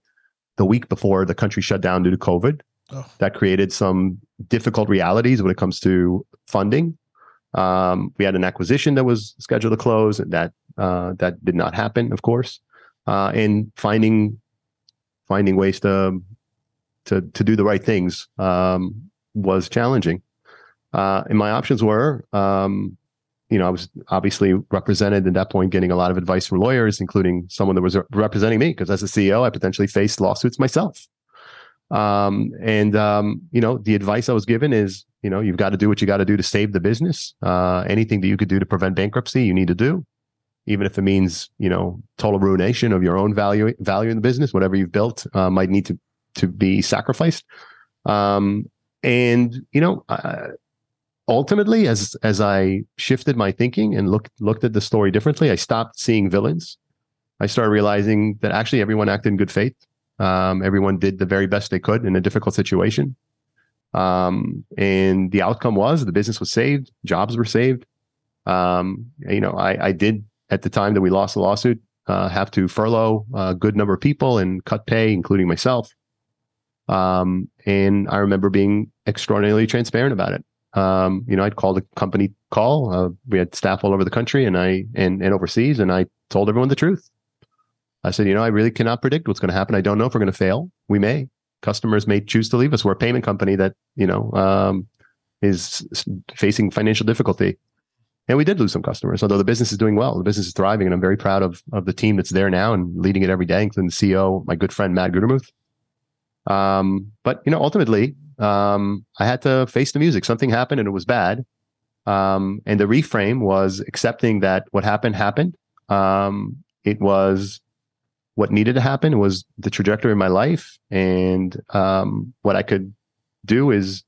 the week before the country shut down due to COVID. Oh. That created some difficult realities when it comes to funding. Um, we had an acquisition that was scheduled to close, and that uh, that did not happen, of course. Uh, and finding finding ways to to to do the right things um, was challenging. Uh, and my options were um, you know, I was obviously represented at that point, getting a lot of advice from lawyers, including someone that was representing me, because as a CEO, I potentially faced lawsuits myself. Um, and um, you know, the advice I was given is, you know, you've got to do what you got to do to save the business. Uh, anything that you could do to prevent bankruptcy, you need to do, even if it means, you know, total ruination of your own value value in the business. Whatever you've built uh, might need to to be sacrificed. Um, and you know, uh, ultimately, as as I shifted my thinking and looked looked at the story differently, I stopped seeing villains. I started realizing that actually everyone acted in good faith. Um, everyone did the very best they could in a difficult situation. Um, and the outcome was the business was saved, jobs were saved. Um, you know, I, I, did at the time that we lost the lawsuit uh, have to furlough a good number of people and cut pay, including myself. Um, and I remember being extraordinarily transparent about it um, you know, I'd called a company call. Uh, we had staff all over the country and I and, and overseas, and I told everyone the truth. I said, you know, I really cannot predict what's going to happen. I don't know if we're going to fail. We may. Customers may choose to leave us. We're a payment company that you know um, is facing financial difficulty, and we did lose some customers, although the business is doing well. The business is thriving, and I'm very proud of of the team that's there now and leading it every day, including the CEO, my good friend Matt Gutermuth. Um, but you know, ultimately, um, I had to face the music. Something happened, and it was bad. Um, and the reframe was accepting that what happened happened. Um, it was what needed to happen. It was the trajectory of my life, and um, what I could do is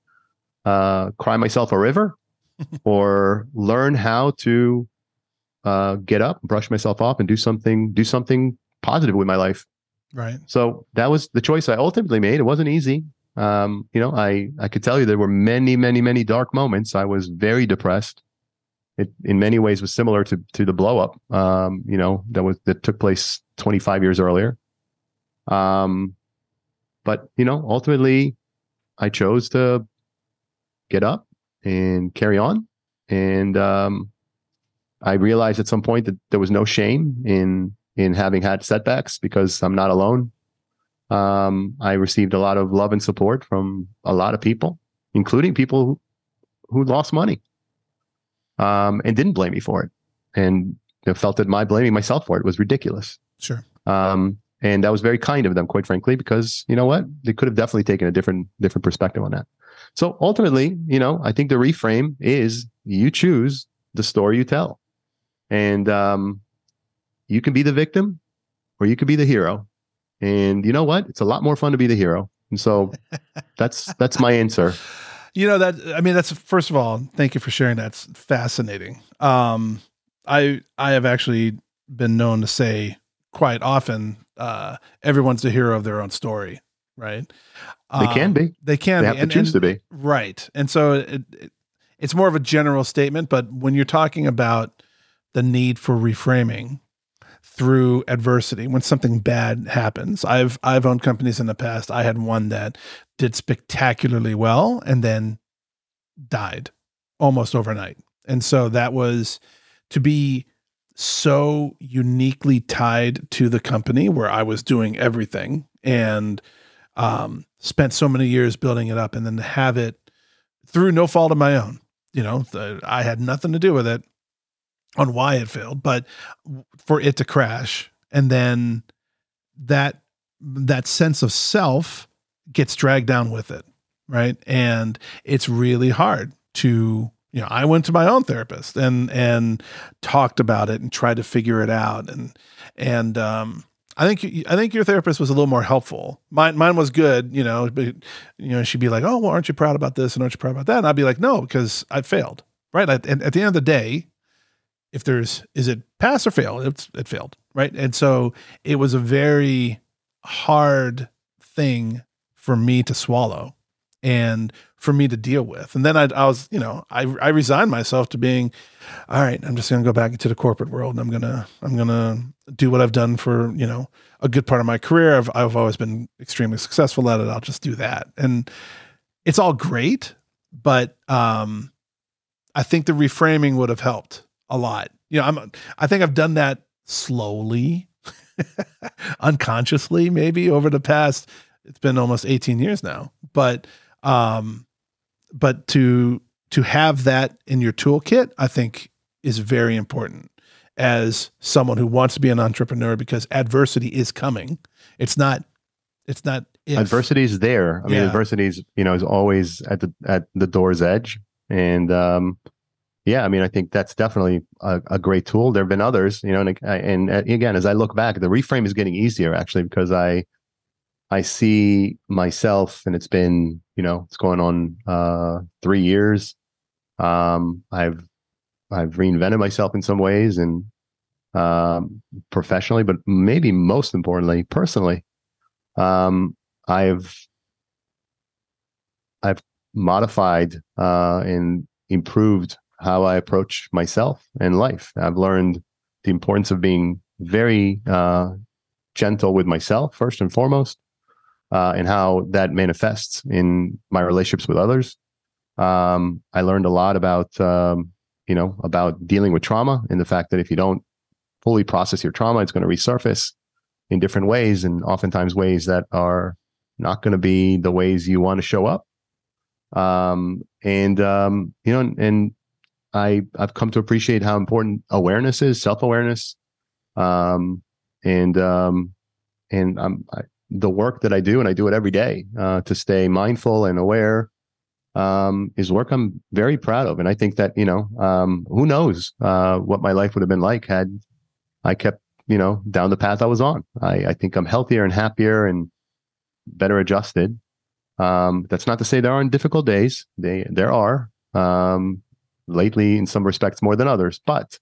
uh, cry myself a river or learn how to uh, get up, brush myself off, and do something do something positive with my life. Right. So that was the choice I ultimately made. It wasn't easy. Um, you know, I I could tell you there were many, many, many dark moments. I was very depressed. It in many ways was similar to to the blow up. Um, you know, that was that took place 25 years earlier. Um, but you know, ultimately, I chose to get up and carry on. And um, I realized at some point that there was no shame in in having had setbacks because I'm not alone. Um, I received a lot of love and support from a lot of people, including people who, who lost money um, and didn't blame me for it, and felt that my blaming myself for it was ridiculous. Sure. Um, and that was very kind of them, quite frankly, because you know what, they could have definitely taken a different different perspective on that. So ultimately, you know, I think the reframe is you choose the story you tell. And um, you can be the victim or you could be the hero. And you know what? It's a lot more fun to be the hero. And so that's that's my answer. You know that I mean that's first of all, thank you for sharing that. It's fascinating. Um I I have actually been known to say quite often uh everyone's the hero of their own story right? They can be. Um, they can they be. have and, to choose and, to be. Right. And so it, it, it's more of a general statement, but when you're talking about the need for reframing through adversity, when something bad happens, I've I've owned companies in the past. I had one that did spectacularly well and then died almost overnight. And so that was to be so uniquely tied to the company where I was doing everything and um, spent so many years building it up and then to have it through no fault of my own. You know, the, I had nothing to do with it on why it failed, but for it to crash and then that that sense of self gets dragged down with it, right? And it's really hard to you know, I went to my own therapist and and talked about it and tried to figure it out and and um I think I think your therapist was a little more helpful. Mine mine was good, you know, but you know she'd be like, "Oh, well, aren't you proud about this and aren't you proud about that?" And I'd be like, "No, because I failed." Right? And at the end of the day, if there's is it pass or fail, it's it failed, right? And so it was a very hard thing for me to swallow and for me to deal with. And then I, I was, you know, I, I resigned myself to being, all right, I'm just going to go back into the corporate world and I'm going to, I'm going to do what I've done for, you know, a good part of my career. I've, I've always been extremely successful at it. I'll just do that. And it's all great, but, um, I think the reframing would have helped a lot. You know, I'm, I think I've done that slowly, unconsciously, maybe over the past, it's been almost 18 years now, but, um, but to to have that in your toolkit, I think is very important as someone who wants to be an entrepreneur because adversity is coming. It's not it's not if. adversity is there. I mean, yeah. adversity is you know is always at the at the door's edge, and um, yeah, I mean, I think that's definitely a, a great tool. There have been others, you know, and, and again, as I look back, the reframe is getting easier actually because I I see myself, and it's been, you know, it's going on uh, three years. Um, I've I've reinvented myself in some ways, and um, professionally, but maybe most importantly, personally, um, I've I've modified uh, and improved how I approach myself and life. I've learned the importance of being very uh, gentle with myself first and foremost, uh, and how that manifests in my relationships with others. Um, I learned a lot about, um, you know, about dealing with trauma and the fact that if you don't fully process your trauma, it's going to resurface in different ways and oftentimes ways that are not going to be the ways you want to show up. Um, and, um, you know, and I I've come to appreciate how important awareness is, self awareness, um, and um, and I, the work that I do, and I do it every day uh, to stay mindful and aware. Um, is work I'm very proud of, and I think that you know, um, who knows uh, what my life would have been like had I kept you know down the path I was on. I, I think I'm healthier and happier and better adjusted. Um, that's not to say there aren't difficult days. They there are. Um, lately in some respects more than others. But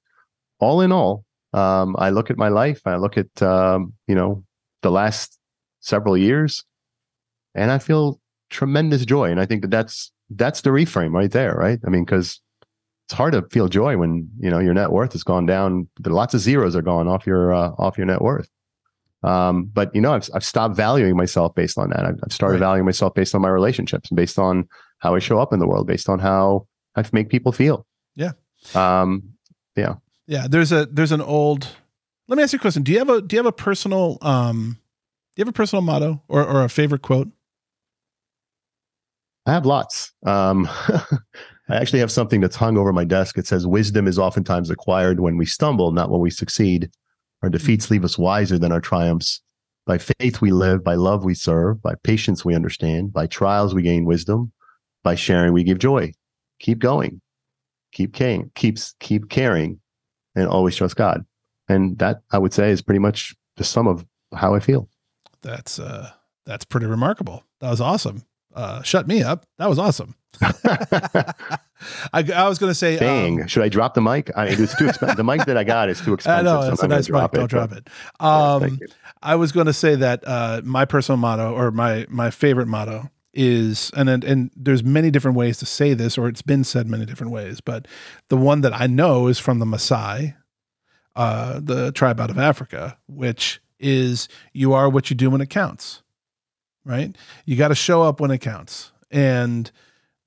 all in all, um, I look at my life, I look at um, you know the last several years, and I feel tremendous joy. And I think that that's that's the reframe right there, right? I mean, because it's hard to feel joy when you know your net worth has gone down. Lots of zeros are gone off your uh, off your net worth. Um, but you know, I've I've stopped valuing myself based on that. I've, I've started right. valuing myself based on my relationships, based on how I show up in the world, based on how I make people feel. Yeah. Um, yeah. Yeah. There's a there's an old. Let me ask you a question. Do you have a do you have a personal um, do you have a personal motto or or a favorite quote? I have lots. Um, I actually have something that's hung over my desk. It says, "Wisdom is oftentimes acquired when we stumble, not when we succeed. Our defeats leave us wiser than our triumphs. By faith we live, by love we serve, by patience we understand, by trials we gain wisdom, by sharing we give joy. Keep going keep caring, keeps keep caring, and always trust God. And that I would say is pretty much the sum of how I feel. That's uh that's pretty remarkable. That was awesome. Uh, shut me up. That was awesome. I, I, was going to say, dang, um, should I drop the mic? I, it's too expensive. the mic that I got is too expensive. I know, it's so a nice mic. Don't drop it. Um, yeah, I was going to say that uh, my personal motto or my my favorite motto is and, and there's many different ways to say this or it's been said many different ways but the one that i know is from the Masai, uh, the tribe out of africa which is you are what you do when it counts right? You got to show up when it counts. And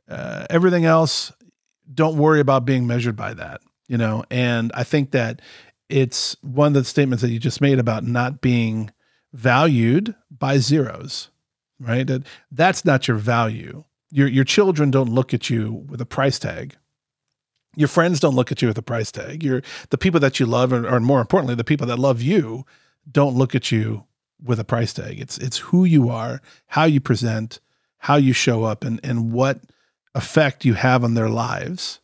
uh, everything else don't worry about being measured by that you know? And i think that it's one of the statements that you just made about not being valued by zeros right? That that's not your value. Your your children don't look at you with a price tag. Your friends don't look at you with a price tag. Your the people that you love, or, or more importantly, the people that love you, don't look at you with a price tag. It's it's who you are, how you present, how you show up, and and what effect you have on their lives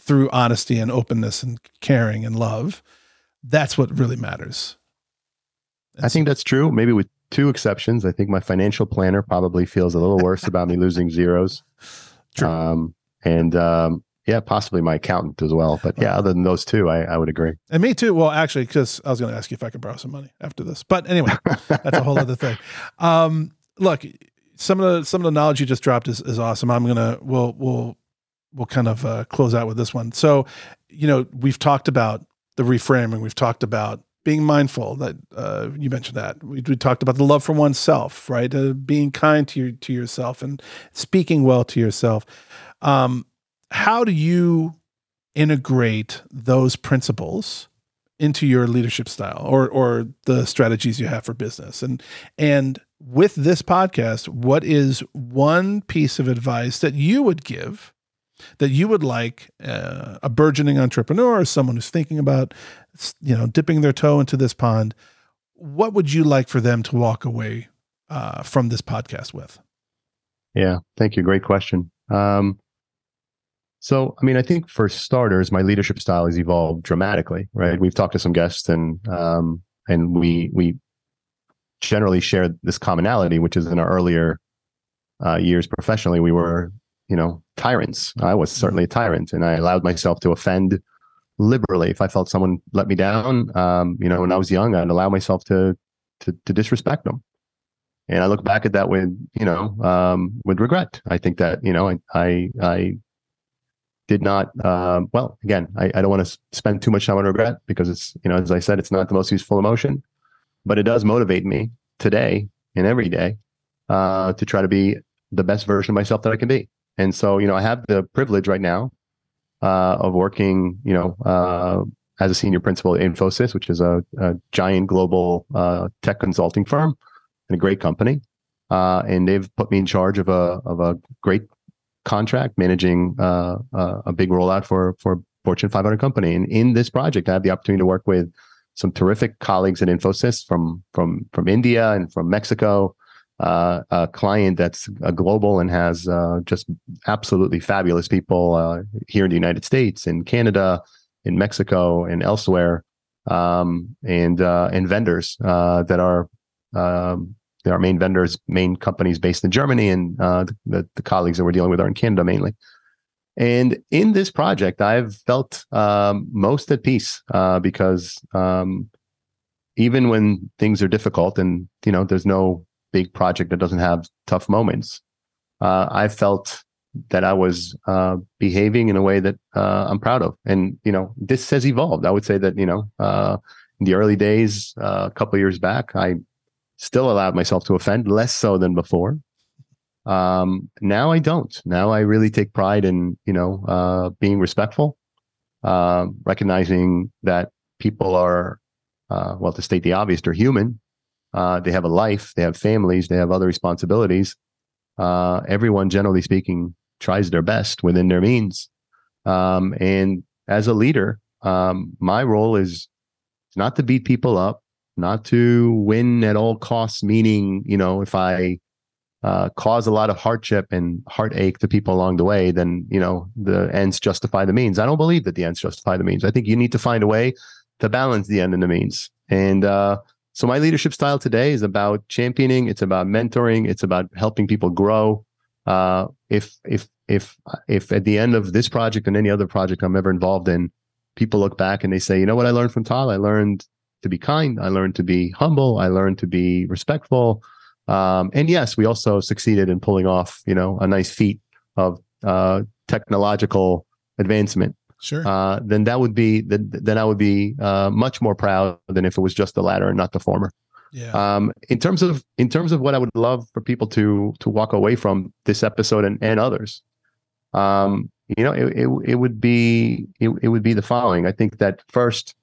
through honesty and openness and caring and love. That's what really matters. I think that's true. Maybe with two exceptions. I think my financial planner probably feels a little worse about me losing zeros. True. Um, and um, yeah, possibly my accountant as well. But yeah, other than those two, I, I would agree. And me too. Well, actually, because I was going to ask you if I could borrow some money after this. But anyway, that's a whole other thing. Um, look, some of the some of the knowledge you just dropped is, is awesome. I'm gonna we'll we'll we'll kind of uh, close out with this one. So, you know, we've talked about the reframing. We've talked about being mindful that uh, you mentioned that. We, we, talked about the love for oneself right? Uh, being kind to your, to yourself and speaking well to yourself. Um, how do you integrate those principles into your leadership style or or the strategies you have for business? And and with this podcast what is one piece of advice that you would give that you would like uh, a burgeoning entrepreneur or someone who's thinking about you know, dipping their toe into this pond, what would you like for them to walk away uh, from this podcast with? Yeah, thank you. Great question. Um, so, I mean, I think for starters, my leadership style has evolved dramatically. Right? We've talked to some guests, and um, and we we generally share this commonality, which is in our earlier uh, years professionally, we were, you know, tyrants. I was certainly a tyrant, and I allowed myself to offend liberally. If I felt someone let me down, um, you know, when I was young, I'd allow myself to to, to disrespect them. And I look back at that with, you know, um, with regret. I think that, you know, I I, I did not. Uh, well, again, I, I don't want to spend too much time on regret because it's, you know, as I said, it's not the most useful emotion, but it does motivate me today and every day uh, to try to be the best version of myself that I can be. And so, you know, I have the privilege right now uh, of working, you know, uh, as a senior principal at Infosys, which is a, a giant global uh, tech consulting firm and a great company. Uh, and they've put me in charge of a of a great contract managing uh, uh, a big rollout for for Fortune 500 company. And in this project, I have the opportunity to work with some terrific colleagues at Infosys from from from India and from Mexico. Uh, a client that's a global and has uh, just absolutely fabulous people uh, here in the United States, in Canada, in Mexico, and elsewhere, um, and uh, and vendors uh, that are um, our main vendors, main companies based in Germany, and uh, the, the colleagues that we're dealing with are in Canada mainly. And in this project, I've felt um, most at peace uh, because um, even when things are difficult, and you know, there's no big project that doesn't have tough moments, uh, I felt that I was uh, behaving in a way that uh, I'm proud of. And you know, this has evolved. I would say that you know, uh, in the early days, uh, a couple years back, I still allowed myself to offend, less so than before. Um, now I don't. Now I really take pride in, you know, uh, being respectful, recognizing that people are, well, to state the obvious, they're human. Uh, they have a life, they have families, they have other responsibilities. Uh, everyone, generally speaking, tries their best within their means. Um, and as a leader, um, my role is not to beat people up, not to win at all costs, meaning, you know, if I uh, cause a lot of hardship and heartache to people along the way, then you know the ends justify the means. I don't believe that the ends justify the means. I think you need to find a way to balance the end and the means. And uh, so my leadership style today is about championing. It's about mentoring. It's about helping people grow. Uh, if if if if at the end of this project and any other project I'm ever involved in, people look back and they say, you know what I learned from Tal? I learned to be kind. I learned to be humble. I learned to be respectful. Um, and yes, we also succeeded in pulling off, you know, a nice feat of uh, technological advancement. Sure. Uh, then that would be then, then I would be uh, much more proud than if it was just the latter and not the former. Yeah. Um, in terms of in terms of what I would love for people to to walk away from this episode and, and others, um, you know, it, it, it would be it, it would be the following. I think that first,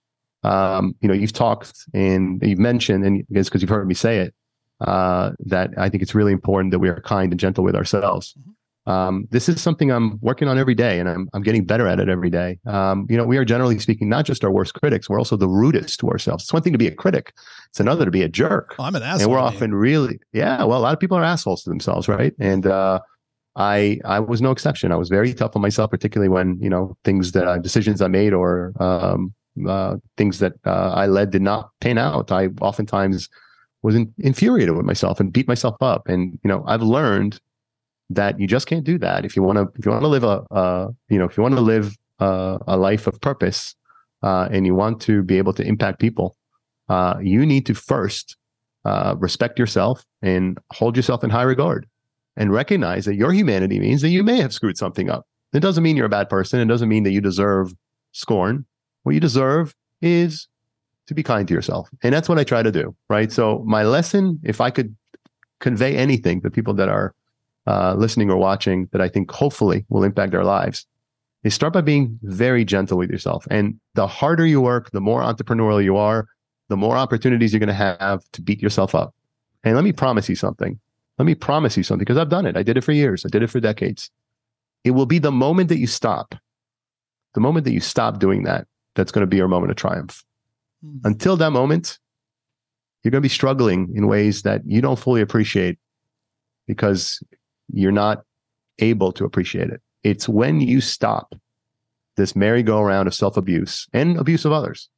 um, you know, you've talked and you've mentioned, and because you've heard me say it, uh, that I think it's really important that we are kind and gentle with ourselves. Mm-hmm. Um, this is something I'm working on every day, and I'm I'm getting better at it every day. Um, you know, we are generally speaking not just our worst critics; we're also the rudest to ourselves. It's one thing to be a critic; it's another to be a jerk. Oh, I'm an asshole. And we're often really, yeah. Well, a lot of people are assholes to themselves, right? And uh, I I was no exception. I was very tough on myself, particularly when you know things that uh, decisions I made or um, uh, things that uh, I led did not pan out. I oftentimes was in, infuriated with myself and beat myself up. And you know, I've learned that you just can't do that if you want to. If you want to live a, uh, you know, if you want to live a, a life of purpose, uh, and you want to be able to impact people, uh, you need to first uh, respect yourself and hold yourself in high regard, and recognize that your humanity means that you may have screwed something up. It doesn't mean you're a bad person. It doesn't mean that you deserve scorn. What you deserve is to be kind to yourself. And that's what I try to do, right? So my lesson, if I could convey anything to people that are uh, listening or watching that I think hopefully will impact their lives, is start by being very gentle with yourself. And the harder you work, the more entrepreneurial you are, the more opportunities you're going to have to beat yourself up. And let me promise you something. Let me promise you something because I've done it. I did it for years. I did it for decades. It will be the moment that you stop, the moment that you stop doing that, that's going to be your moment of triumph. Mm-hmm. Until that moment, you're going to be struggling in ways that you don't fully appreciate because you're not able to appreciate it. It's when you stop this merry-go-round of self-abuse and abuse of others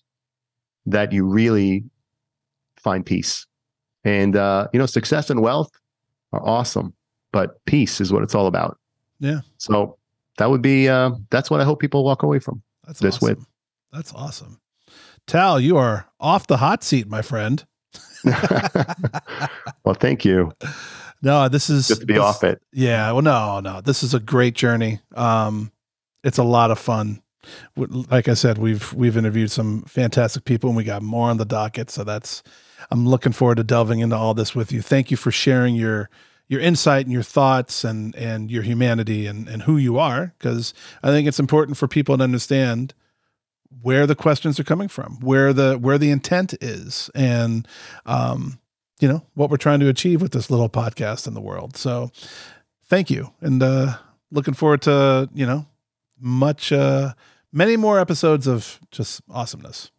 that you really find peace. And uh, you know, success and wealth are awesome, but peace is what it's all about. Yeah. So that would be uh, that's what I hope people walk away from that's this awesome. with. That's awesome. Tal, you are off the hot seat, my friend. well, thank you. No, this is just to be this, off it. Yeah. Well, no, no, this is a great journey. Um, it's a lot of fun. Like I said, we've we've interviewed some fantastic people, and we got more on the docket. So that's I'm looking forward to delving into all this with you. Thank you for sharing your your insight and your thoughts and and your humanity and and who you are, because I think it's important for people to understand where the questions are coming from, where the where the intent is, and um, you know what we're trying to achieve with this little podcast in the world. So, thank you, and uh, looking forward to you know much uh, many more episodes of just awesomeness.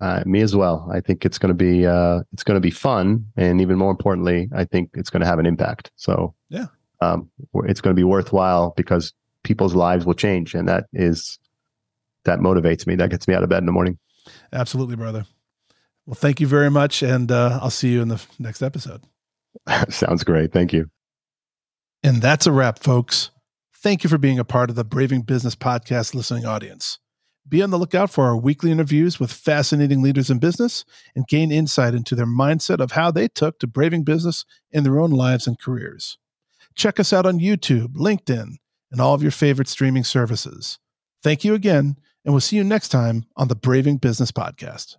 Uh, me as well. I think it's going to be uh, it's going to be fun, and even more importantly, I think it's going to have an impact. So yeah, um, it's going to be worthwhile because people's lives will change, and that is that motivates me. That gets me out of bed in the morning. Absolutely, brother. Well, thank you very much, and uh, I'll see you in the next episode. Sounds great. Thank you. And that's a wrap, folks. Thank you for being a part of the Braving Business podcast listening audience. Be on the lookout for our weekly interviews with fascinating leaders in business and gain insight into their mindset of how they took to braving business in their own lives and careers. Check us out on YouTube, LinkedIn, and all of your favorite streaming services. Thank you again, and we'll see you next time on the Braving Business Podcast.